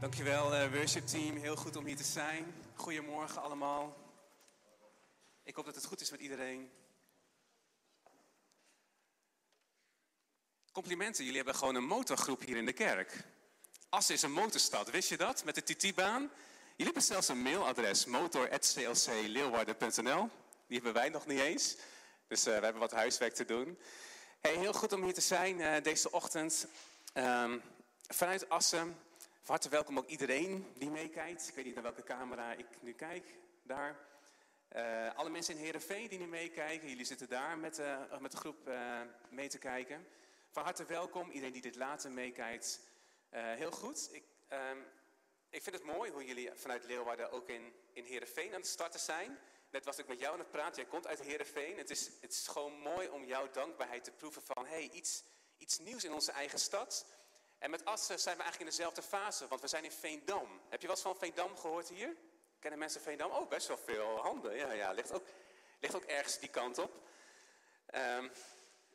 Dankjewel, uh, worship team. Heel goed om hier te zijn. Goedemorgen allemaal. Ik hoop dat het goed is met iedereen. Complimenten, jullie hebben gewoon een motorgroep hier in de kerk. Assen is een motorstad, wist je dat? Met de TT-baan. Jullie hebben zelfs een mailadres, motor.clcleeuwarden.nl. Die hebben wij nog niet eens. Dus uh, we hebben wat huiswerk te doen. Heel goed om hier te zijn uh, deze ochtend. Um, vanuit Assen. Van welkom ook iedereen die meekijkt. Ik weet niet naar welke camera ik nu kijk. Daar. Uh, alle mensen in Heerenveen die nu meekijken. Jullie zitten daar met, uh, met de groep uh, mee te kijken. Van harte welkom. Iedereen die dit later meekijkt. heel goed. Ik, um, ik vind het mooi hoe jullie vanuit Leeuwarden ook in, in Heerenveen aan het starten zijn. Net was ik met jou aan het praten. Jij komt uit Heerenveen. Het is, het is gewoon mooi om jouw dankbaarheid te proeven van... hey, iets, iets nieuws in onze eigen stad... En met Assen zijn we eigenlijk in dezelfde fase, want we zijn in Veendam. Heb je wat van Veendam gehoord hier? Kennen mensen Veendam? Oh, best wel veel handen. Ja, ja, ligt ook, ligt ook ergens die kant op. Um,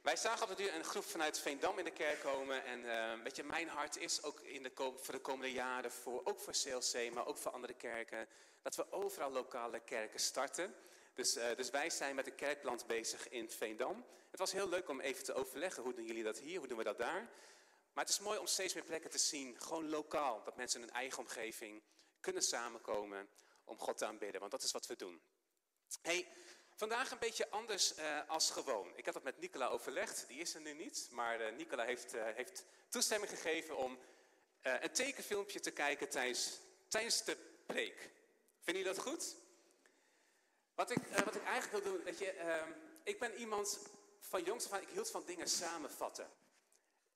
wij zagen altijd nu een groep vanuit Veendam in de kerk komen. En uh, weet je, mijn hart is ook in de, voor de komende jaren, voor, ook voor CLC, maar ook voor andere kerken, dat we overal lokale kerken starten. Dus, uh, dus wij zijn met een kerkplant bezig in Veendam. Het was heel leuk om even te overleggen, hoe doen jullie dat hier, hoe doen we dat daar? Maar het is mooi om steeds meer plekken te zien, gewoon lokaal, dat mensen in hun eigen omgeving kunnen samenkomen om God te aanbidden, want dat is wat we doen. Hey, vandaag een beetje anders uh, als gewoon. Ik had het met Nicola overlegd, die is er nu niet, maar uh, Nicola heeft, uh, heeft toestemming gegeven om een tekenfilmpje te kijken tijdens, de preek. Vinden jullie dat goed? Wat ik, wat ik eigenlijk wil doen, weet je, ehm, ik ben iemand van jongs af aan, ik hield van dingen samenvatten.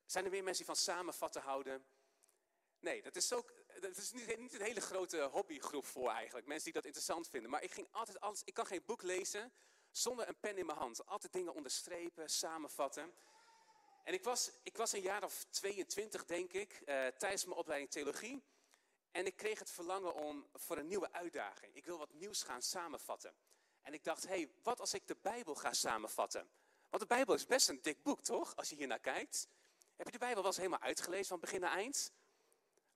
Zijn er meer mensen die van samenvatten houden? Nee, dat is, ook, dat is niet, niet, een hele grote hobbygroep voor eigenlijk. Mensen die dat interessant vinden. Maar ik ging altijd alles. Ik kan geen boek lezen zonder een pen in mijn hand. Altijd dingen onderstrepen, samenvatten. En ik was, ik was een jaar of 22, denk ik, uh, tijdens mijn opleiding theologie. En ik kreeg het verlangen om voor een nieuwe uitdaging. Ik wil wat nieuws gaan samenvatten. En ik dacht, hé, hey, wat als ik de Bijbel ga samenvatten? Want de Bijbel is best een dik boek, toch? Als je hier naar kijkt. Heb je de Bijbel wel eens helemaal uitgelezen van begin naar eind?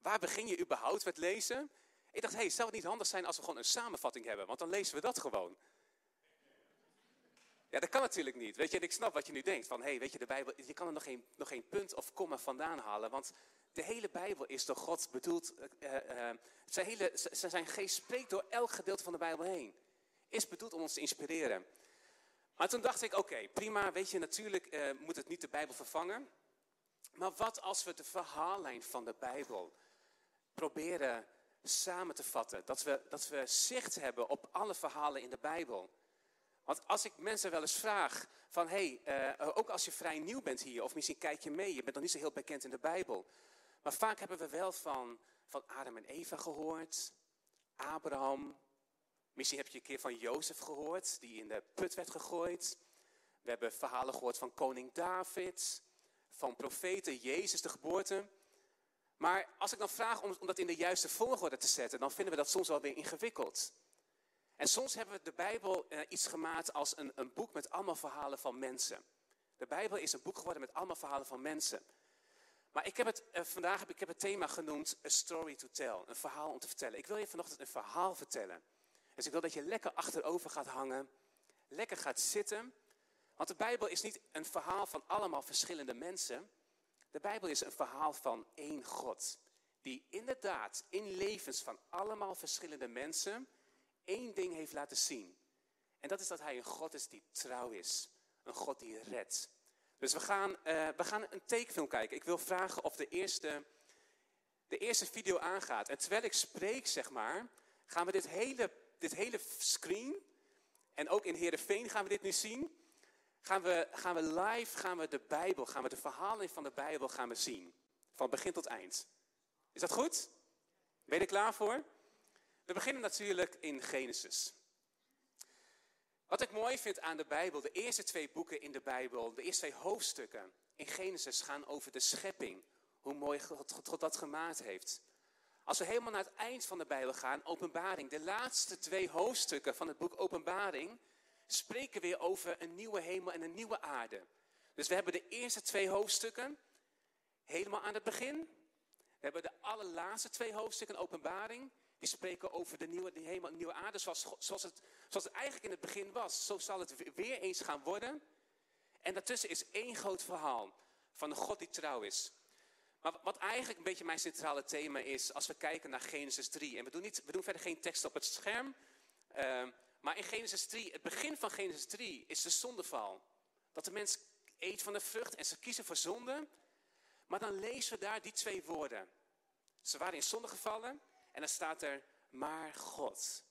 Waar begin je überhaupt met lezen? Ik dacht, hé, hey, zou het niet handig zijn als we gewoon een samenvatting hebben? Want dan lezen we dat gewoon. Ja, dat kan natuurlijk niet. Weet je, ik snap wat je nu denkt. Van, hé, hey, weet je, de Bijbel, je kan er nog geen, nog geen punt of komma vandaan halen. Want de hele Bijbel is door God bedoeld. Uh, zijn, hele, zijn geest spreekt door elk gedeelte van de Bijbel heen. Is bedoeld om ons te inspireren. Maar toen dacht ik, oké, prima, weet je, natuurlijk moet het niet de Bijbel vervangen. Maar wat als we de verhaallijn van de Bijbel proberen samen te vatten? Dat we, dat we zicht hebben op alle verhalen in de Bijbel. Want als ik mensen wel eens vraag van, hé, hey, uh, ook als je vrij nieuw bent hier, of misschien kijk je mee, je bent nog niet zo heel bekend in de Bijbel. Maar vaak hebben we wel van, van Adam en Eva gehoord, Abraham. Misschien heb je een keer van Jozef gehoord, die in de put werd gegooid. We hebben verhalen gehoord van koning David van profeten, Jezus, de geboorte. Maar als ik dan vraag om, dat in de juiste volgorde te zetten, dan vinden we dat soms wel weer ingewikkeld. En soms hebben we de Bijbel uh, iets gemaakt als een, een boek met allemaal verhalen van mensen. De Bijbel is een boek geworden met allemaal verhalen van mensen. Maar ik heb het, uh, vandaag heb ik het thema genoemd A Story to Tell. Een verhaal om te vertellen. Ik wil je vanochtend een verhaal vertellen. Dus ik wil dat je lekker achterover gaat hangen. Lekker gaat zitten. Want de Bijbel is niet een verhaal van allemaal verschillende mensen. De Bijbel is een verhaal van één God. Die inderdaad in levens van allemaal verschillende mensen één ding heeft laten zien. En dat is dat hij een God is die trouw is. Een God die redt. Dus we gaan, uh, we gaan een tekenfilm kijken. Ik wil vragen of de eerste, de eerste video aangaat. En terwijl ik spreek, zeg maar, gaan we dit hele, dit hele screen, en ook in Heerenveen gaan we dit nu zien, gaan we, gaan we live gaan we de Bijbel, gaan we de verhalen van de Bijbel gaan we zien. Van begin tot eind. Is dat goed? Ben je er klaar voor? We beginnen natuurlijk in Genesis. Wat ik mooi vind aan de Bijbel, de eerste twee boeken in de Bijbel, de eerste twee hoofdstukken in Genesis gaan over de schepping. Hoe mooi God, God dat gemaakt heeft. Als we helemaal naar het eind van de Bijbel gaan, Openbaring, de laatste twee hoofdstukken van het boek Openbaring, spreken weer over een nieuwe hemel en een nieuwe aarde. Dus we hebben de eerste twee hoofdstukken helemaal aan het begin. We hebben de allerlaatste twee hoofdstukken openbaring. Die spreken over de nieuwe, die hemel, nieuwe aarde zoals, zoals, het, zoals het eigenlijk in het begin was. Zo zal het weer eens gaan worden. En daartussen is één groot verhaal van een God die trouw is. Maar wat eigenlijk een beetje mijn centrale thema is, als we kijken naar Genesis 3. En we doen, niet, we doen verder geen tekst op het scherm. Uh, maar in Genesis 3, het begin van Genesis 3 is de zondeval. Dat de mens eet van de vrucht en ze kiezen voor zonde. Maar dan lezen we daar die twee woorden. Ze waren in zonde gevallen en dan staat er, maar God.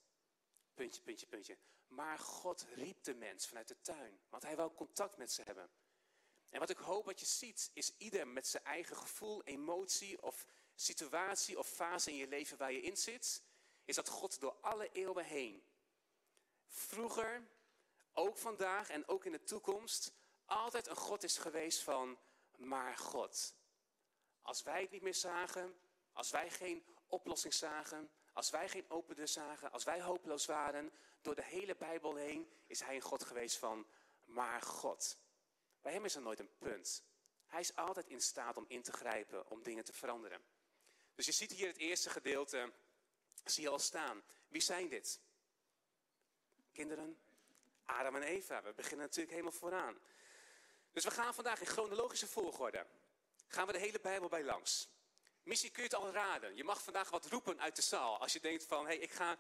Puntje, puntje, puntje. Maar God riep de mens vanuit de tuin, want hij wou contact met ze hebben. En wat ik hoop wat je ziet, is ieder met zijn eigen gevoel, emotie of situatie of fase in je leven waar je in zit, is dat God door alle eeuwen heen, vroeger, ook vandaag en ook in de toekomst, altijd een God is geweest van, maar God. Als wij het niet meer zagen, als wij geen oplossing zagen, als wij geen open deur zagen, als wij hopeloos waren, door de hele Bijbel heen is hij een God geweest van, maar God. Bij hem is er nooit een punt. Hij is altijd in staat om in te grijpen, om dingen te veranderen. Dus je ziet hier het eerste gedeelte, zie je al staan. Wie zijn dit? Kinderen? Adam en Eva. We beginnen natuurlijk helemaal vooraan. Dus we gaan vandaag in chronologische volgorde. Gaan we de hele Bijbel bij langs. Misschien kun je het al raden. Je mag vandaag wat roepen uit de zaal. Als je denkt van, hé, hey, ik ga...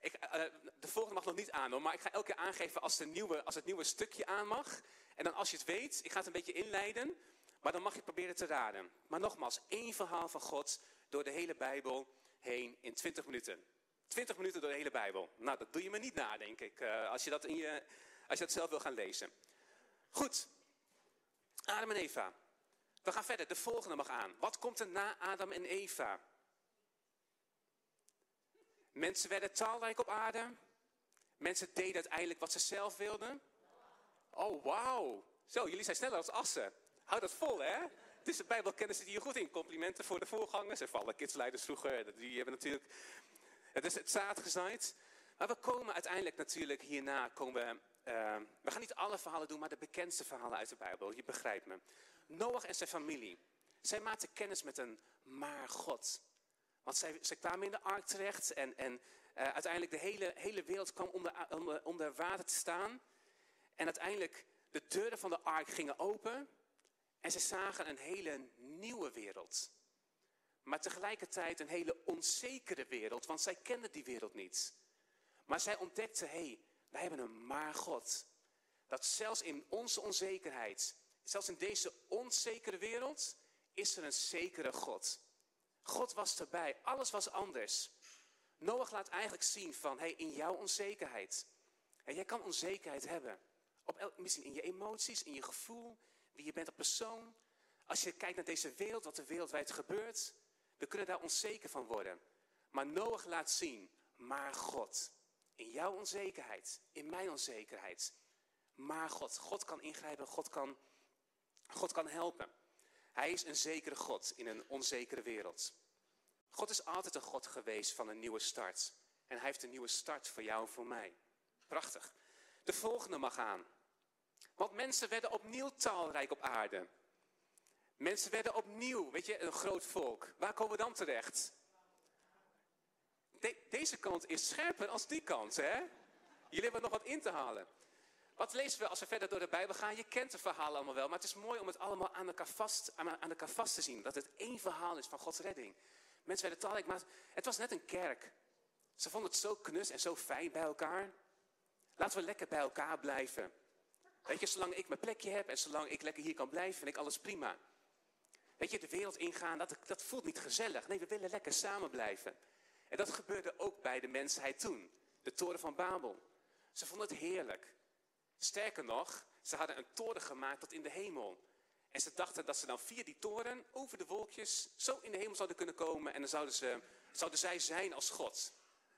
Ik, uh, de volgende mag nog niet aan maar ik ga elke keer aangeven als, de nieuwe, als het nieuwe stukje aan mag. En dan als je het weet, ik ga het een beetje inleiden, maar dan mag je proberen te raden. Maar nogmaals, één verhaal van God door de hele Bijbel heen in 20 minuten. 20 minuten door de hele Bijbel. Nou, dat doe je me niet na, denk ik, uh, als, je dat in je, als je dat zelf wil gaan lezen. Goed, Adam en Eva. We gaan verder, de volgende mag aan. Wat komt er na Adam en Eva? Mensen werden talrijk op aarde. Mensen deden uiteindelijk wat ze zelf wilden. Oh, wauw. Zo, jullie zijn sneller als assen. Hou dat vol, hè? Het is de Bijbelkennis die je goed in. Complimenten voor de voorgangers en voor alle kidsleiders vroeger. Die hebben natuurlijk... Het is het zaad gezaaid. Maar we komen uiteindelijk natuurlijk hierna... Komen we, uh, we gaan niet alle verhalen doen, maar de bekendste verhalen uit de Bijbel. Je begrijpt me. Noach en zijn familie. Zij maakten kennis met een maar God. Want zij, zij kwamen in de ark terecht en, en uh, uiteindelijk de hele, hele wereld kwam onder, onder, onder water te staan. En uiteindelijk de deuren van de ark gingen open en ze zagen een hele nieuwe wereld. Maar tegelijkertijd een hele onzekere wereld, want zij kenden die wereld niet. Maar zij ontdekten, hé, hey, wij hebben een maar God. Dat zelfs in onze onzekerheid, zelfs in deze onzekere wereld, is er een zekere God. God was erbij, alles was anders. Noach laat eigenlijk zien van, hé, hey, in jouw onzekerheid. En jij kan onzekerheid hebben. Op misschien in je emoties, in je gevoel, wie je bent als persoon. Als je kijkt naar deze wereld, wat er wereldwijd gebeurt, we kunnen daar onzeker van worden. Maar Noach laat zien, maar God. In jouw onzekerheid, in mijn onzekerheid. Maar God, God kan ingrijpen, God kan, God kan helpen. Hij is een zekere God in een onzekere wereld. God is altijd een God geweest van een nieuwe start. En hij heeft een nieuwe start voor jou en voor mij. Prachtig. De volgende mag aan. Want mensen werden opnieuw talrijk op aarde. Mensen werden opnieuw, weet je, een groot volk. Waar komen we dan terecht? De, deze kant is scherper als die kant, hè? Jullie hebben nog wat in te halen. Wat lezen we als we verder door de Bijbel gaan? Je kent de verhalen allemaal wel, maar het is mooi om het allemaal aan elkaar vast, aan, aan elkaar vast te zien. Dat het één verhaal is van Gods redding. Mensen werden talrijk, maar het was net een kerk. Ze vonden het zo knus en zo fijn bij elkaar. Laten we lekker bij elkaar blijven. Weet je, zolang ik mijn plekje heb en zolang ik lekker hier kan blijven, vind ik alles prima. Weet je, de wereld ingaan, dat, dat voelt niet gezellig. Nee, we willen lekker samen blijven. En dat gebeurde ook bij de mensheid toen. De toren van Babel. Ze vonden het heerlijk. Sterker nog, ze hadden een toren gemaakt tot in de hemel. En ze dachten dat ze dan via die toren over de wolkjes zo in de hemel zouden kunnen komen. En dan zouden, ze, zouden zij zijn als God.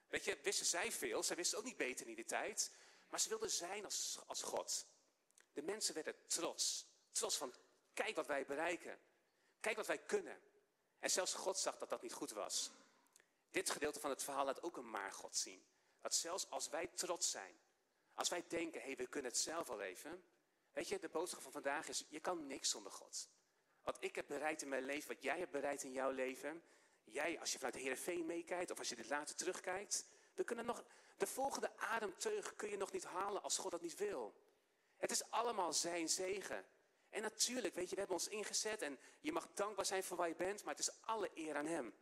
Weet je, wisten zij veel. Zij wisten ook niet beter in die tijd. Maar ze wilden zijn als, als God. De mensen werden trots. Trots van, kijk wat wij bereiken. Kijk wat wij kunnen. En zelfs God zag dat dat niet goed was. Dit gedeelte van het verhaal laat ook een maar God zien. Dat zelfs als wij trots zijn. Als wij denken, hé, hey, we kunnen het zelf al even. Weet je, de boodschap van vandaag is, je kan niks zonder God. Wat ik heb bereikt in mijn leven, wat jij hebt bereikt in jouw leven. Jij, als je vanuit Heerenveen meekijkt of als je dit later terugkijkt. We kunnen nog, de volgende ademteug kun je nog niet halen als God dat niet wil. Het is allemaal zijn zegen. En natuurlijk, weet je, we hebben ons ingezet en je mag dankbaar zijn voor waar je bent, maar het is alle eer aan Hem.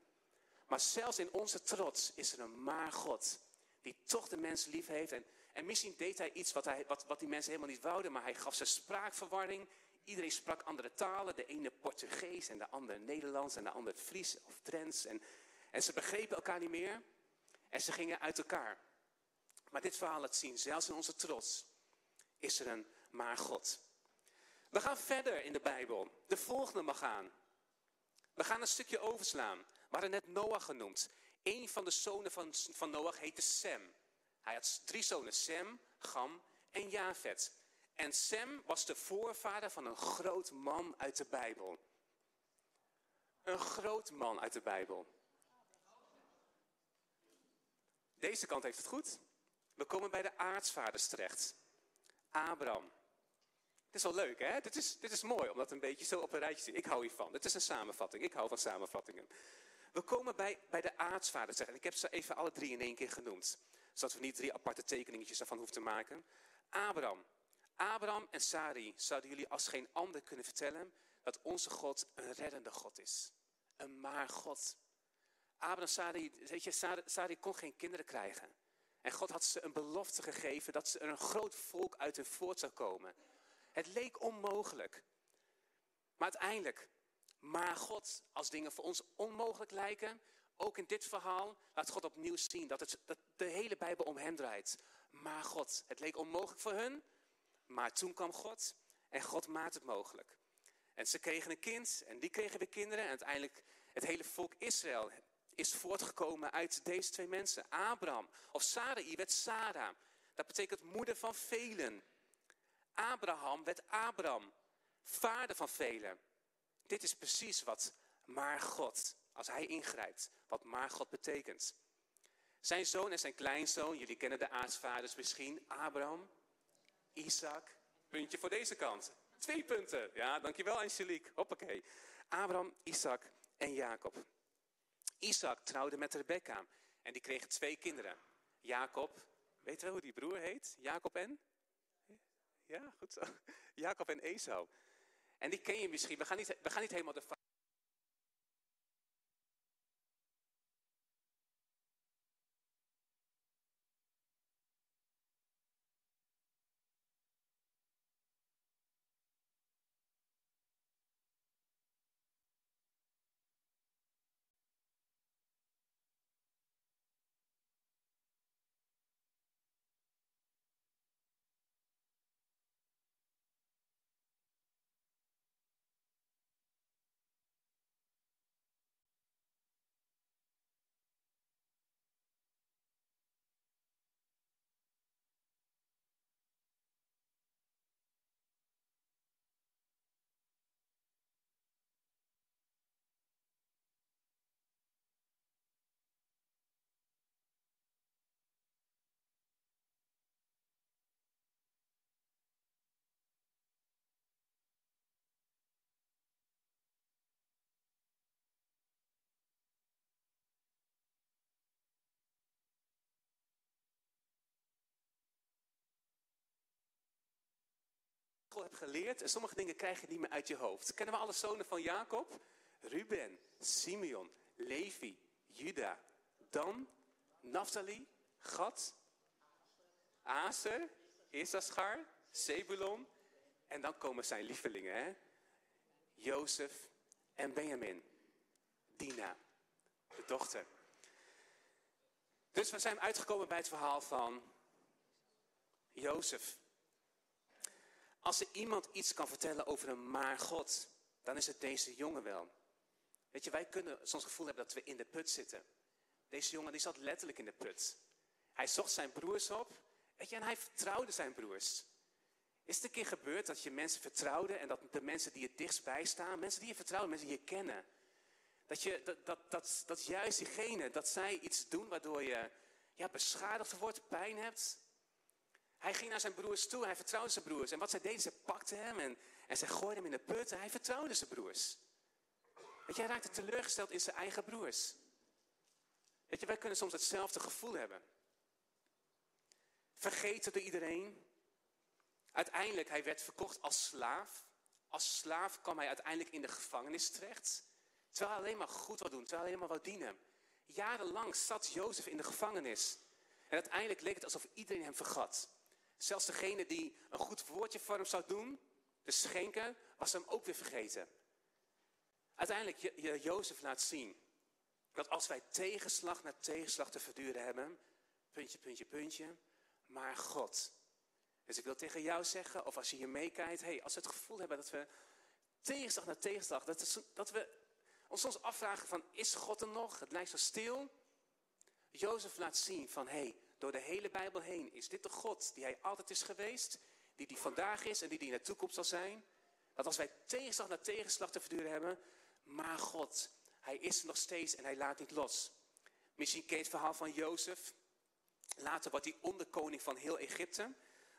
Maar zelfs in onze trots is er een maar God, die toch de mens lief heeft. En, en misschien deed hij iets wat, hij, wat, wat die mensen helemaal niet wouden, maar hij gaf ze spraakverwarring. Iedereen sprak andere talen, de ene Portugees en de andere Nederlands en de andere Fries of Drents. En, en ze begrepen elkaar niet meer en ze gingen uit elkaar. Maar dit verhaal laat zien, zelfs in onze trots is er een maar God. We gaan verder in de Bijbel. De volgende mag gaan. We gaan een stukje overslaan. We hadden net Noach genoemd. Een van de zonen van, van Noach heette Sem. Hij had drie zonen, Sem, Gam en Jafet. En Sem was de voorvader van een groot man uit de Bijbel. Een groot man uit de Bijbel. Deze kant heeft het goed. We komen bij de aartsvaders terecht. Abraham. Het is wel leuk, hè? Dit is, dit is mooi om dat een beetje zo op een rijtje te zien. Ik hou hiervan. Het is een samenvatting. Ik hou van samenvattingen. We komen bij, bij de aartsvaders terecht. Ik heb ze even alle drie in één keer genoemd. Zodat we niet drie aparte tekeningetjes daarvan hoeven te maken. Abraham. Abraham en Sari zouden jullie als geen ander kunnen vertellen dat onze God een reddende God is. Een maar God. Abraham, Sari, weet je, Sari, Sari kon geen kinderen krijgen. En God had ze een belofte gegeven dat er een groot volk uit hun voort zou komen. Het leek onmogelijk. Maar uiteindelijk, maar God, als dingen voor ons onmogelijk lijken, ook in dit verhaal laat God opnieuw zien dat, het, dat de hele Bijbel om hem draait. Maar God, het leek onmogelijk voor hun, maar toen kwam God en God maakt het mogelijk. En ze kregen een kind en die kregen weer kinderen en uiteindelijk het hele volk Israël is voortgekomen uit deze twee mensen. Abraham of Sarai werd Sarah. Dat betekent moeder van velen. Abraham werd Abraham, vader van velen. Dit is precies wat maar God, als hij ingrijpt, wat maar God betekent. Zijn zoon en zijn kleinzoon, jullie kennen de aartsvaders misschien, Abraham, Isaac. Puntje voor deze kant. Twee punten. Ja, dankjewel Angelique. Hoppakee. Abraham, Isaac en Jacob. Isaac trouwde met Rebecca en die kregen twee kinderen. Jacob, weet wel hoe die broer heet? Jacob en? Ja, goed zo. Jacob en Esau. En die ken je misschien. We gaan niet, we gaan niet helemaal de hebt geleerd en sommige dingen krijg je niet meer uit je hoofd. Kennen we alle zonen van Jacob? Ruben, Simeon, Levi, Juda, Dan, Naphtali, Gad, Aser, Issachar, Zebulon. En dan komen zijn lievelingen, hè? Jozef en Benjamin. Dina, de dochter. Dus we zijn uitgekomen bij het verhaal van Jozef. Als er iemand iets kan vertellen over een maar God, dan is het deze jongen wel. Weet je, wij kunnen soms gevoel hebben dat we in de put zitten. Deze jongen die zat letterlijk in de put. Hij zocht zijn broers op, weet je, en hij vertrouwde zijn broers. Is het een keer gebeurd dat je mensen vertrouwde en dat de mensen die je dichtstbij staan, mensen die je vertrouwt, mensen die je kennen, dat, je, dat, dat, dat, dat juist diegene, dat zij iets doen waardoor je ja, beschadigd wordt, pijn hebt, Hij ging naar zijn broers toe, hij vertrouwde zijn broers. En wat zij deden, ze pakten hem en, en ze gooiden hem in de put. En hij vertrouwde zijn broers. Weet je, hij raakte teleurgesteld in zijn eigen broers. Weet je, wij kunnen soms hetzelfde gevoel hebben. Vergeten door iedereen. Uiteindelijk, hij werd verkocht als slaaf. Als slaaf kwam hij uiteindelijk in de gevangenis terecht. Terwijl hij alleen maar goed wou doen, terwijl hij alleen maar wou dienen. Jarenlang zat Jozef in de gevangenis. En uiteindelijk leek het alsof iedereen hem vergat. Zelfs degene die een goed woordje voor hem zou doen, de schenker, was hem ook weer vergeten. Uiteindelijk, Jozef laat zien dat als wij tegenslag na tegenslag te verduren hebben, puntje, puntje, puntje, maar God. Dus ik wil tegen jou zeggen, of als je hier meekijkt, hey, als we het gevoel hebben dat we tegenslag na tegenslag, dat, dat we ons soms afvragen van, is God er nog? Het lijkt zo stil. Jozef laat zien van, hey, door de hele Bijbel heen is dit de God die hij altijd is geweest, die die vandaag is en die die in de toekomst zal zijn. Dat als wij tegenslag na tegenslag te verduren hebben, maar God, hij is er nog steeds en hij laat niet los. Misschien ken je het verhaal van Jozef. Later wordt hij onderkoning van heel Egypte.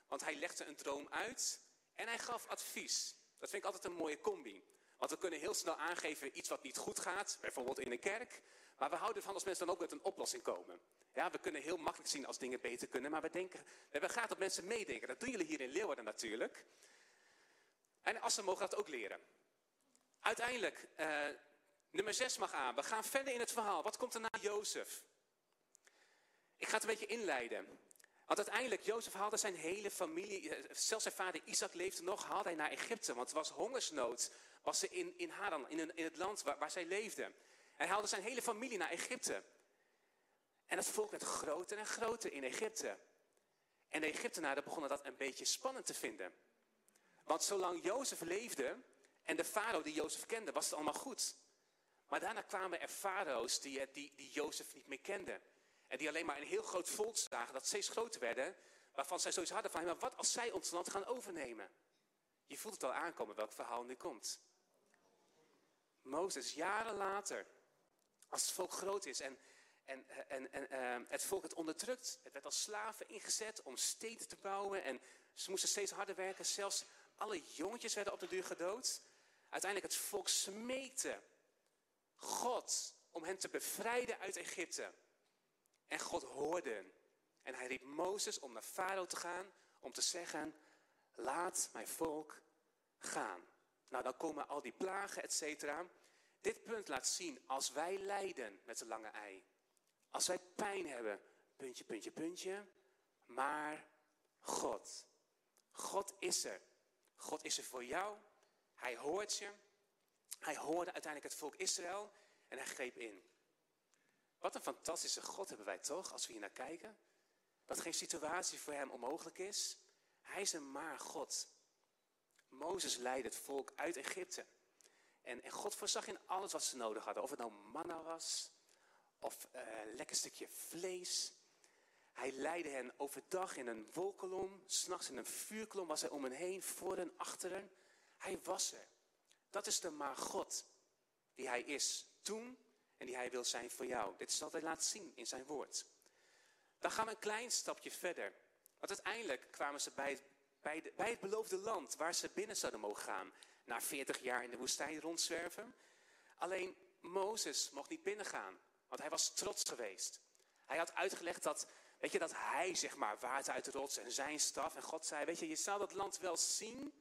Want hij legde een droom uit en hij gaf advies. Dat vind ik altijd een mooie combi. Want we kunnen heel snel aangeven iets wat niet goed gaat, bijvoorbeeld in een kerk. Maar we houden ervan als mensen dan ook met een oplossing komen. Ja, we kunnen heel makkelijk zien als dingen beter kunnen, maar we denken, we graag dat mensen meedenken. Dat doen jullie hier in Leeuwarden natuurlijk. En Assen mogen dat ook leren. Uiteindelijk, uh, nummer 6 mag aan. We gaan verder in het verhaal. Wat komt er na Jozef? Ik ga het een beetje inleiden. Want uiteindelijk, Jozef haalde zijn hele familie, eh, zelfs zijn vader Isaac leefde nog, haalde hij naar Egypte. Want er was hongersnood, was ze in, in Haran, in, in het land waar, waar zij leefden. Hij haalde zijn hele familie naar Egypte. En het volk werd groter en groter in Egypte. En de Egyptenaren begonnen dat een beetje spannend te vinden. Want zolang Jozef leefde en de farao die Jozef kende, was het allemaal goed. Maar daarna kwamen er farao's die, die, die Jozef niet meer kenden. En die alleen maar een heel groot volk zagen dat steeds groter werden. Waarvan zij zoiets hadden van, maar wat als zij ons land gaan overnemen? Je voelt het al aankomen welk verhaal nu komt. Mozes, jaren later, als het volk groot is en, en, en, en uh, het volk het onderdrukt. Het werd als slaven ingezet om steden te bouwen en ze moesten steeds harder werken. Zelfs alle jongetjes werden op de duur gedood. Uiteindelijk het volk smeekte God om hen te bevrijden uit Egypte. En God hoorde. En hij riep Mozes om naar Farao te gaan om te zeggen, laat mijn volk gaan. Nou, dan komen al die plagen, et cetera. Dit punt laat zien, als wij lijden met de lange ei, als wij pijn hebben, puntje, puntje, puntje, maar God. God is er. God is er voor jou. Hij hoort je. Hij hoorde uiteindelijk het volk Israël en hij greep in. Wat een fantastische God hebben wij toch, als we hier naar kijken. Dat geen situatie voor hem onmogelijk is. Hij is een maar God. Mozes leidde het volk uit Egypte. En, en God voorzag in alles wat ze nodig hadden. Of het nou manna was, of een lekker stukje vlees. Hij leidde hen overdag in een wolkolom, s'nachts in een vuurkolom was hij om hen heen, voor en achteren. Hij was er. Dat is de maar God die hij is toen en die hij wil zijn voor jou. Dit is wat hij laat zien in zijn woord. Dan gaan we een klein stapje verder. Want uiteindelijk kwamen ze bij, bij, bij het beloofde land waar ze binnen zouden mogen gaan. Na 40 jaar in de woestijn rondzwerven. Alleen Mozes mocht niet binnengaan, want hij was trots geweest. Hij had uitgelegd dat, weet je, dat hij zeg maar water uit de rots en zijn staf. En God zei, weet je, je zal dat land wel zien,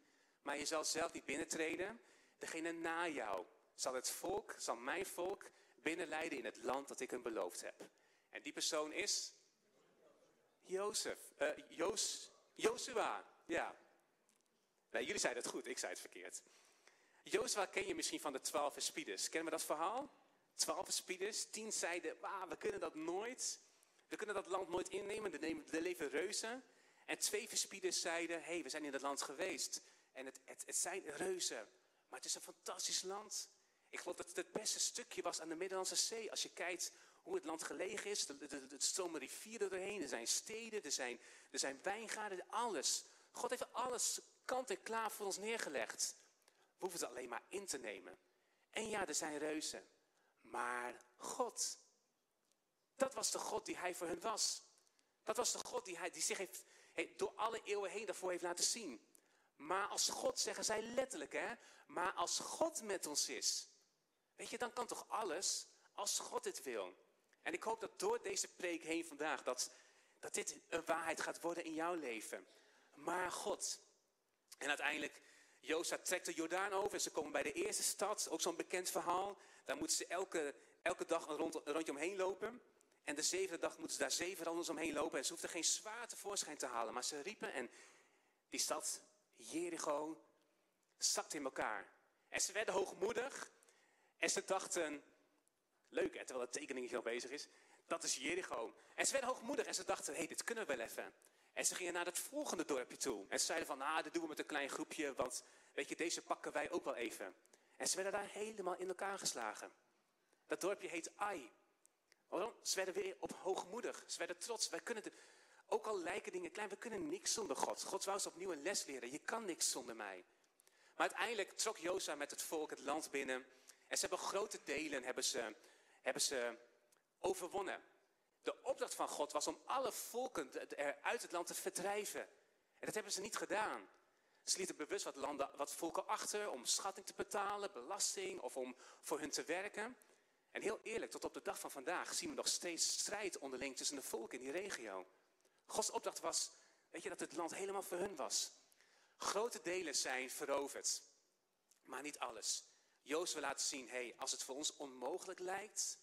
maar je zal zelf niet binnentreden. Degene na jou zal het volk, zal mijn volk binnenleiden in het land dat ik hem beloofd heb. En die persoon is Jozef, uh, Jozua, ja. Nee, jullie zeiden het goed, ik zei het verkeerd. Jozua ken je misschien van de twaalf verspieders. Kennen we dat verhaal? Twaalf verspieders, tien zeiden, ah, we kunnen dat nooit. We kunnen dat land nooit innemen, er leven reuzen. En twee verspieders zeiden, hey, we zijn in dat land geweest. En het, het, het zijn reuzen, maar het is een fantastisch land. Ik geloof dat het het beste stukje was aan de Middellandse Zee. Als je kijkt hoe het land gelegen is, er stromen rivieren doorheen, er zijn steden, er zijn, er zijn wijngaarden, alles. God heeft alles kant en klaar voor ons neergelegd. We hoeven het alleen maar in te nemen. En ja, er zijn reuzen. Maar God, dat was de God die hij voor hen was. Dat was de God die, hij, die zich heeft, door alle eeuwen heen daarvoor heeft laten zien. Maar als God, zeggen zij letterlijk hè, maar als God met ons is, weet je, dan kan toch alles als God het wil. En ik hoop dat door deze preek heen vandaag, dat, dat dit een waarheid gaat worden in jouw leven. Maar God. En uiteindelijk, Josa trekt de Jordaan over en ze komen bij de eerste stad, ook zo'n bekend verhaal. Daar moeten ze elke, elke dag een, rond, een rondje omheen lopen. En de zevende dag moeten ze daar zeven rondes omheen lopen. En ze hoefden geen zwaar tevoorschijn te halen. Maar ze riepen en die stad, Jericho, zakte in elkaar. En ze werden hoogmoedig. En ze dachten, leuk hè, terwijl het tekening nog bezig is. Dat is Jericho. En ze werden hoogmoedig en ze dachten, hé, hey, dit kunnen we wel even. En ze gingen naar het volgende dorpje toe. En ze zeiden van, nou, dit doen we met een klein groepje, want weet je, deze pakken wij ook wel even. En ze werden daar helemaal in elkaar geslagen. Dat dorpje heet Ai. Waarom? Ze werden weer op hoogmoedig. Ze werden trots. Wij kunnen ook al lijken dingen klein, we kunnen niks zonder God. God wou ze opnieuw een les leren. Je kan niks zonder mij. Maar uiteindelijk trok Joza met het volk het land binnen. En ze hebben grote delen hebben ze, hebben ze overwonnen. De opdracht van God was om alle volken uit het land te verdrijven. En dat hebben ze niet gedaan. Ze lieten bewust wat, landen, wat volken achter om schatting te betalen, belasting of om voor hun te werken. En heel eerlijk, tot op de dag van vandaag zien we nog steeds strijd onderling tussen de volken in die regio. Gods opdracht was, weet je, dat het land helemaal voor hun was. Grote delen zijn veroverd, maar niet alles. Joost wil laten zien, hey, als het voor ons onmogelijk lijkt,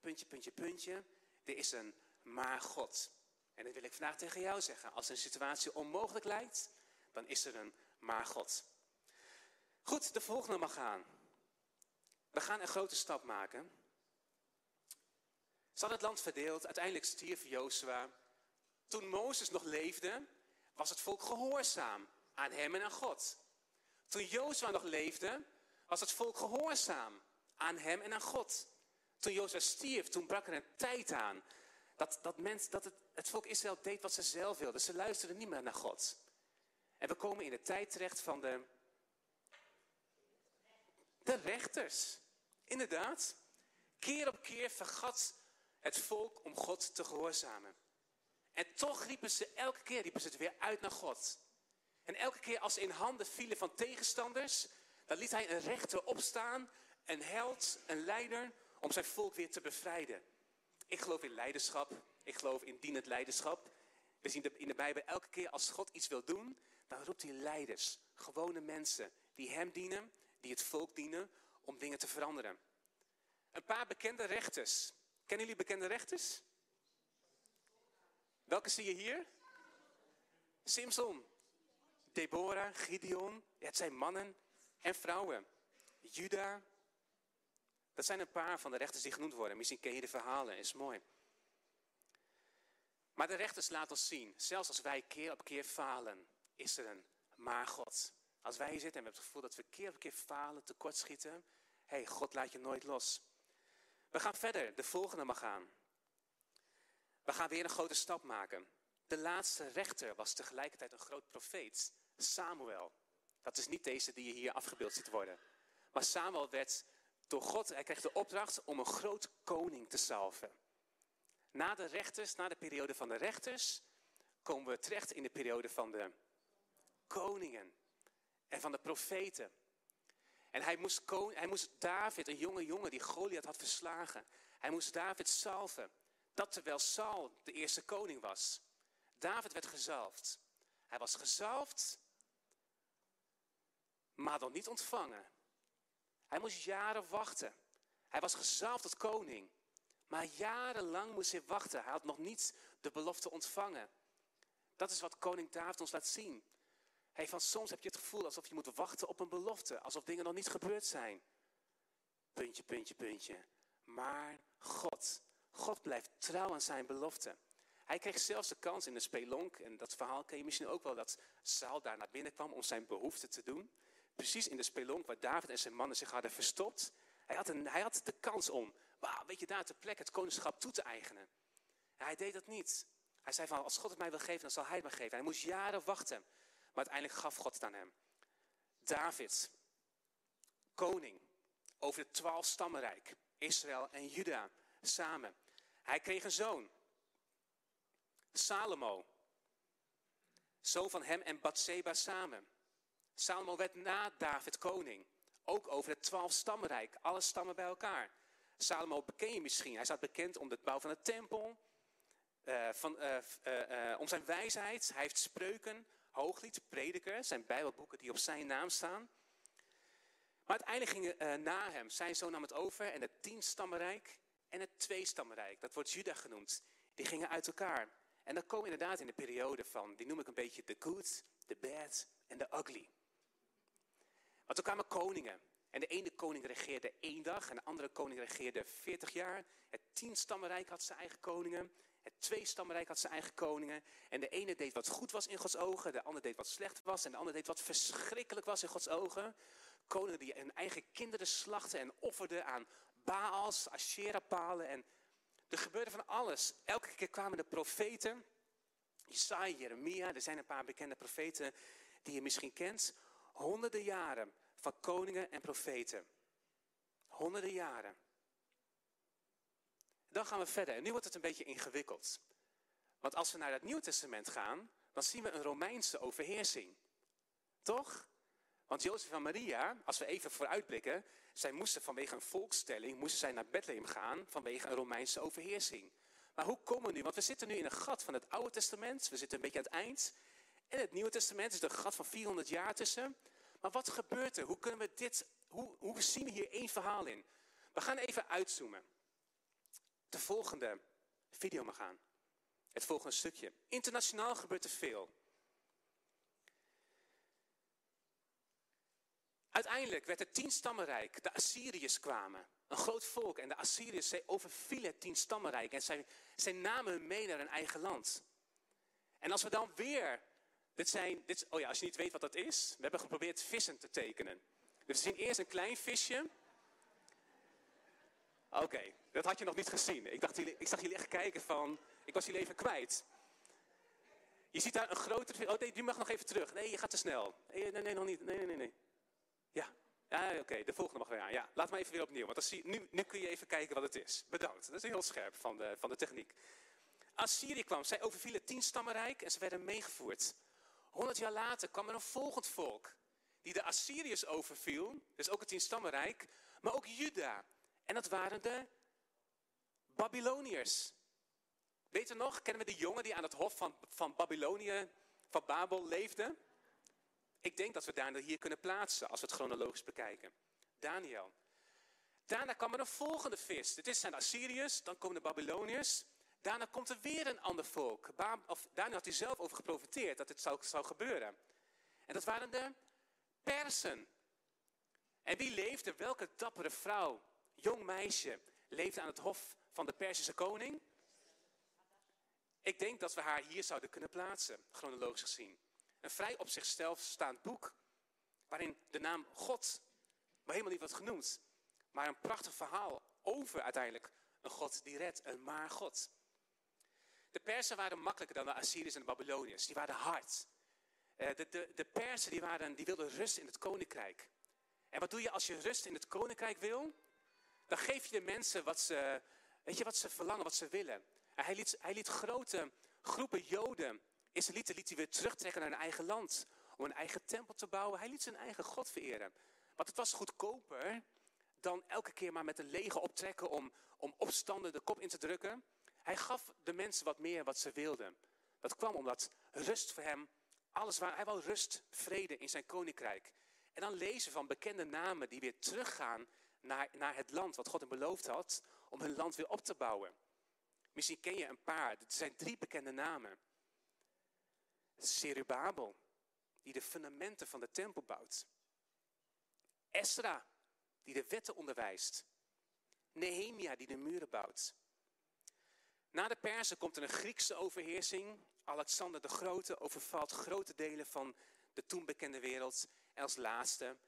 puntje, puntje, puntje, er is een maar God. En dat wil ik vandaag tegen jou zeggen. Als een situatie onmogelijk lijkt, dan is er een maar God. Goed, de volgende mag gaan. We gaan een grote stap maken. Ze het land verdeeld. Uiteindelijk stierf Jozua. Toen Mozes nog leefde, was het volk gehoorzaam aan hem en aan God. Toen Jozua nog leefde, was het volk gehoorzaam aan hem en aan God. Toen Jozua stierf, toen brak er een tijd aan. Dat, dat, mens, dat het, het volk Israël deed wat ze zelf wilden. Ze luisterden niet meer naar God. En we komen in de tijd terecht van de, de rechters. Inderdaad. Keer op keer vergat het volk om God te gehoorzamen. En toch riepen ze elke keer riepen ze het weer uit naar God. En elke keer als ze in handen vielen van tegenstanders, dan liet hij een rechter opstaan, een held, een leider, om zijn volk weer te bevrijden. Ik geloof in leiderschap, ik geloof in dienend leiderschap. We zien in de Bijbel elke keer als God iets wil doen, dan roept hij leiders, gewone mensen die hem dienen, die het volk dienen, om dingen te veranderen. Een paar bekende rechters Kennen jullie bekende rechters? Welke zie je hier? Simpson, Deborah, Gideon. het zijn mannen en vrouwen. Juda. Dat zijn een paar van de rechters die genoemd worden. Misschien ken je de verhalen, is mooi. Maar de rechters laten ons zien, zelfs als wij keer op keer falen, is er een maar God. Als wij hier zitten en we hebben het gevoel dat we keer op keer falen, tekortschieten, hé, hey, God laat je nooit los. We gaan verder, de volgende mag gaan. We gaan weer een grote stap maken. De laatste rechter was tegelijkertijd een groot profeet, Samuel. Dat is niet deze die je hier afgebeeld ziet worden. Maar Samuel werd door God, hij kreeg de opdracht om een groot koning te salven. Na de rechters, na de periode van de rechters, komen we terecht in de periode van de koningen en van de profeten. En hij moest, hij moest David, een jonge jongen die Goliath had verslagen, hij moest David salven. Dat terwijl Saul de eerste koning was. David werd gezalfd. Hij was gezalfd, maar dan niet ontvangen. Hij moest jaren wachten. Hij was gezalfd tot koning. Maar jarenlang moest hij wachten. Hij had nog niet de belofte ontvangen. Dat is wat koning David ons laat zien. Hey, van soms heb je het gevoel alsof je moet wachten op een belofte, alsof dingen nog niet gebeurd zijn. Puntje, puntje, puntje. Maar God, God blijft trouw aan zijn belofte. Hij kreeg zelfs de kans in de spelonk, en dat verhaal ken je misschien ook wel, dat Saul daar naar binnen kwam om zijn behoefte te doen. Precies in de spelonk waar David en zijn mannen zich hadden verstopt. Hij had, een, hij had de kans om, wauw, weet je, daar ter plekke het koningschap toe te eigenen. En hij deed dat niet. Hij zei van, als God het mij wil geven, dan zal hij het me geven. Hij moest jaren wachten. Maar uiteindelijk gaf God het aan hem. David, koning over het twaalf stammenrijk, Israël en Juda samen. Hij kreeg een zoon, Salomo. Zoon van hem en Bathseba samen. Salomo werd na David koning. Ook over het twaalf-stammenrijk, alle stammen bij elkaar. Salomo beken je misschien. Hij staat bekend om de bouw van de tempel, uh, van, uh, om zijn wijsheid. Hij heeft spreuken, hooglied, prediker, zijn bijbelboeken die op zijn naam staan. Maar uiteindelijk ging na hem, zijn zoon nam het over en het tienstammenrijk en het tweestammenrijk, dat wordt Juda genoemd, die gingen uit elkaar. En dan komen inderdaad in de periode van, die noem ik een beetje de good, de bad en de ugly. Want er kwamen koningen. En de ene koning regeerde één dag en de andere koning regeerde 40 jaar. Het tienstammenrijk had zijn eigen koningen. Het tweestammenrijk had zijn eigen koningen. En de ene deed wat goed was in Gods ogen, de ander deed wat slecht was en de ander deed wat verschrikkelijk was in Gods ogen. Koningen die hun eigen kinderen slachten en offerden aan Baals, Asherah-palen. En er gebeurde van alles. Elke keer kwamen de profeten. Isaiah, Jeremia, er zijn een paar bekende profeten die je misschien kent. Honderden jaren van koningen en profeten. Honderden jaren. Dan gaan we verder. En nu wordt het een beetje ingewikkeld. Want als we naar het Nieuw Testament gaan, dan zien we een Romeinse overheersing. Toch? Want Jozef en Maria, als we even vooruitblikken, zij moesten vanwege een volkstelling moesten zij naar Bethlehem gaan vanwege een Romeinse overheersing. Maar hoe komen we nu? Want we zitten nu in een gat van het Oude Testament, we zitten een beetje aan het eind. En het Nieuwe Testament is een gat van 400 jaar tussen. Maar wat gebeurt er? Hoe kunnen we dit, hoe, hoe zien we hier één verhaal in? We gaan even uitzoomen. De volgende video mag gaan. Het volgende stukje. Internationaal gebeurt er veel. Uiteindelijk werd het tienstammenrijk, de Assyriërs kwamen. Een groot volk en de Assyriërs zij overvielen het tienstammenrijk en zij, zij namen hun mee naar hun eigen land. En als we dan weer, dit zijn, dit, oh ja, als je niet weet wat dat is, we hebben geprobeerd vissen te tekenen. Dus we zien eerst een klein visje. Oké, dat had je nog niet gezien. Ik, dacht, ik zag jullie echt kijken van, ik was jullie even kwijt. Je ziet daar een grotere. Oh nee, die mag nog even terug. Nee, je gaat te snel. Nee, nee, nee nog niet. Nee, nee, nee. nee. Ja, ja oké, de volgende mag weer aan. Ja, laat maar even weer opnieuw, want dan zie, nu, nu kun je even kijken wat het is. Bedankt, dat is heel scherp van de, van de techniek. Assyrië kwam, zij overvielen tien stammenrijk en ze werden meegevoerd. Honderd jaar later kwam er een volgend volk, die de Assyriërs overviel, dus ook het tien stammenrijk, maar ook Juda. En dat waren de Babyloniërs. Weet je nog, kennen we de jongen die aan het hof van, van Babylonië, van Babel leefde? Ik denk dat we Daniel hier kunnen plaatsen als we het chronologisch bekijken. Daniel. Daarna kwam er een volgende vis. Dit zijn de Assyriërs, dan komen de Babyloniërs. Daarna komt er weer een ander volk. Of, Daniel had hij zelf over geprofiteerd dat dit zou, zou gebeuren. En dat waren de Persen. En wie leefde? Welke dappere vrouw, jong meisje, leefde aan het hof van de Persische koning? Ik denk dat we haar hier zouden kunnen plaatsen, chronologisch gezien. Een vrij op zichzelf staand boek, waarin de naam God maar helemaal niet wordt genoemd. Maar een prachtig verhaal over uiteindelijk een God die redt, een maar God. De Persen waren makkelijker dan de Assyriërs en de Babyloniërs. Die waren hard. Eh, de, de, de Persen die waren, die wilden rust in het koninkrijk. En wat doe je als je rust in het koninkrijk wil? Dan geef je de mensen wat ze, weet je, wat ze verlangen, wat ze willen. Hij liet, hij liet grote groepen Joden Israëlieten liet hij weer terugtrekken naar hun eigen land. Om een eigen tempel te bouwen. Hij liet zijn eigen God vereren. Want het was goedkoper dan elke keer maar met een leger optrekken om, om opstanden de kop in te drukken. Hij gaf de mensen wat meer wat ze wilden. Dat kwam omdat rust voor hem alles waar. Hij wou rust, vrede in zijn koninkrijk. En dan lezen van bekende namen die weer teruggaan naar, naar het land wat God hem beloofd had. Om hun land weer op te bouwen. Misschien ken je een paar. Er zijn drie bekende namen. Serubabel, die de fundamenten van de tempel bouwt. Esra, die de wetten onderwijst. Nehemia, die de muren bouwt. Na de Persen komt er een Griekse overheersing. Alexander de Grote overvalt grote delen van de toen bekende wereld. En als laatste,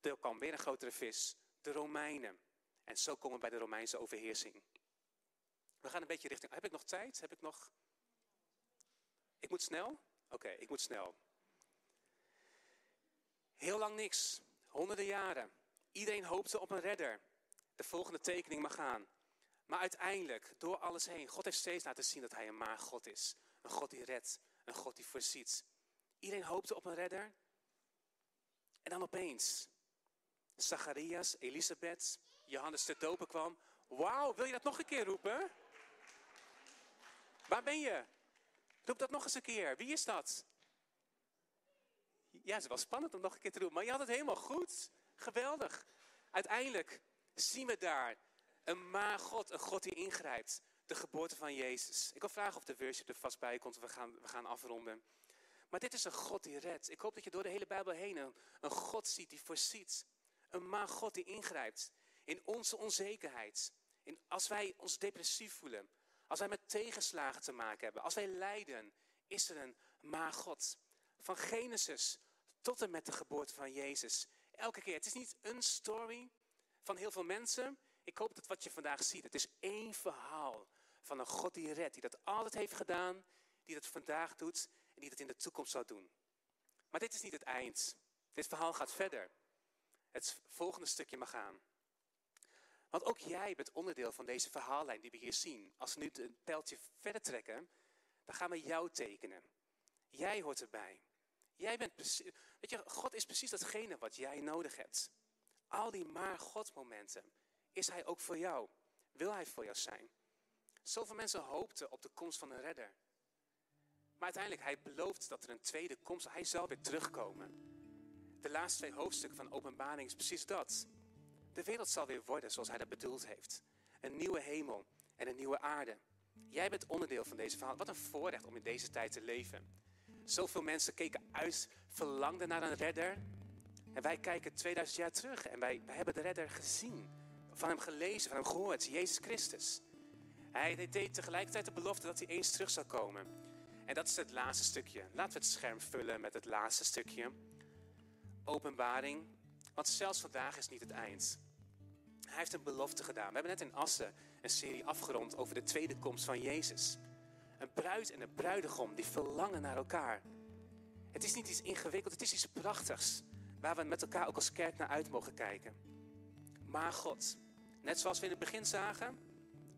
er kwam weer een grotere vis, de Romeinen. En zo komen we bij de Romeinse overheersing. We gaan een beetje richting. Heb ik nog tijd? Heb ik nog. Ik moet snel? Oké, ik moet snel. Heel lang niks. Honderden jaren. Iedereen hoopte op een redder. De volgende tekening mag gaan. Maar uiteindelijk, door alles heen, God heeft steeds laten zien dat hij een maar God is. Een God die redt, een God die voorziet. Iedereen hoopte op een redder. En dan opeens, Zacharias, Elisabeth, Johannes de Doper kwam. Wauw, wil je dat nog een keer roepen? Waar ben je? Roep dat nog eens een keer. Wie is dat? Ja, het wel spannend om nog een keer te doen, maar je had het helemaal goed. Geweldig. Uiteindelijk zien we daar een maar God, een God die ingrijpt. De geboorte van Jezus. Ik wil vragen of de worship er vast bij komt. We gaan, we gaan afronden. Maar dit is een God die redt. Ik hoop dat je door de hele Bijbel heen een, een God ziet die voorziet. Een maar God die ingrijpt in onze onzekerheid. In, als wij ons depressief voelen. Als wij met tegenslagen te maken hebben. Als wij lijden. Is er een maar God. Van Genesis tot en met de geboorte van Jezus. Elke keer. Het is niet een story van heel veel mensen. Ik hoop dat wat je vandaag ziet. Het is één verhaal van een God die redt. Die dat altijd heeft gedaan. Die dat vandaag doet. En die dat in de toekomst zal doen. Maar dit is niet het eind. Dit verhaal gaat verder. Het volgende stukje mag gaan. Want ook jij bent onderdeel van deze verhaallijn die we hier zien. Als we nu het pijltje verder trekken, dan gaan we jou tekenen. Jij hoort erbij. Jij bent precies, weet je, God is precies datgene wat jij nodig hebt. Al die maar God momenten, is Hij ook voor jou? Wil Hij voor jou zijn? Zoveel mensen hoopten op de komst van een redder. Maar uiteindelijk, Hij belooft dat er een tweede komst, Hij zal weer terugkomen. De laatste twee hoofdstukken van openbaring is precies dat. De wereld zal weer worden zoals hij dat bedoeld heeft. Een nieuwe hemel en een nieuwe aarde. Jij bent onderdeel van deze verhaal. Wat een voorrecht om in deze tijd te leven. Zoveel mensen keken uit, verlangden naar een redder. En wij kijken 2000 jaar terug en wij, wij hebben de redder gezien. Van hem gelezen, van hem gehoord, Jezus Christus. Hij deed tegelijkertijd de belofte dat hij eens terug zou komen. En dat is het laatste stukje. Laten we het scherm vullen met het laatste stukje. Openbaring. Want zelfs vandaag is niet het eind. Hij heeft een belofte gedaan. We hebben net in Assen een serie afgerond over de tweede komst van Jezus. Een bruid en een bruidegom die verlangen naar elkaar. Het is niet iets ingewikkeld, het is iets prachtigs. Waar we met elkaar ook als kerk naar uit mogen kijken. Maar God, net zoals we in het begin zagen,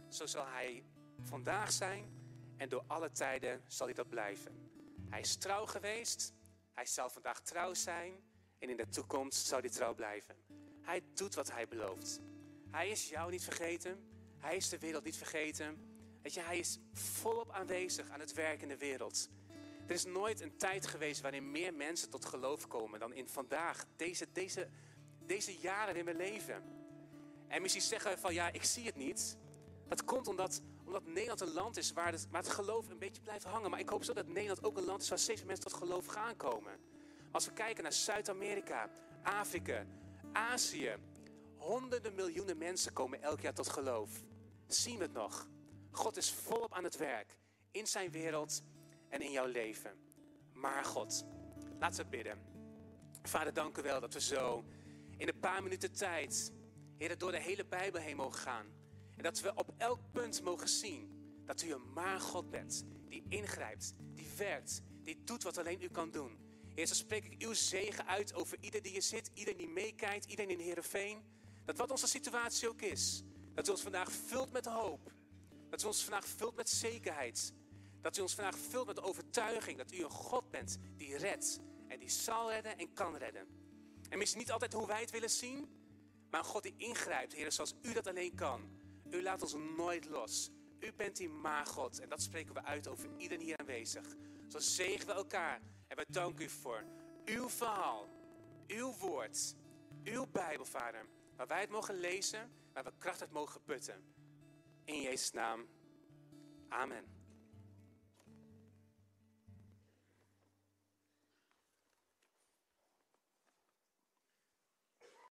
zo zal Hij vandaag zijn en door alle tijden zal Hij dat blijven. Hij is trouw geweest, Hij zal vandaag trouw zijn en in de toekomst zal Hij trouw blijven. Hij doet wat Hij belooft. Hij is jou niet vergeten. Hij is de wereld niet vergeten. Weet je, hij is volop aanwezig aan het werk in de wereld. Er is nooit een tijd geweest waarin meer mensen tot geloof komen dan in vandaag. Deze, deze, deze jaren in mijn leven. En misschien zeggen van ja, ik zie het niet. Dat komt omdat, omdat Nederland een land is waar het, waar het geloof een beetje blijft hangen. Maar ik hoop zo dat Nederland ook een land is waar steeds mensen tot geloof gaan komen. Als we kijken naar Zuid-Amerika, Afrika, Azië, Honderden miljoenen mensen komen elk jaar tot geloof. Zien we het nog? God is volop aan het werk in zijn wereld en in jouw leven. Maar God, laten we bidden. Vader, dank u wel dat we zo in een paar minuten tijd, Heer, door de hele Bijbel heen mogen gaan. En dat we op elk punt mogen zien dat u een maar God bent. Die ingrijpt, die werkt, die doet wat alleen u kan doen. Heer, spreek ik uw zegen uit over ieder die hier zit, iedereen die meekijkt, iedereen in Heerenveen. Dat wat onze situatie ook is, dat u ons vandaag vult met hoop. Dat u ons vandaag vult met zekerheid. Dat u ons vandaag vult met overtuiging dat u een God bent die redt. En die zal redden en kan redden. En misschien niet altijd hoe wij het willen zien, maar een God die ingrijpt, Heer, zoals u dat alleen kan. U laat ons nooit los. U bent die maar God. En dat spreken we uit over iedereen hier aanwezig. Zo zegen we elkaar. En we danken u voor uw verhaal, uw woord, uw Bijbel, Vader waar wij het mogen lezen, waar we kracht uit mogen putten. In Jezus' naam. Amen.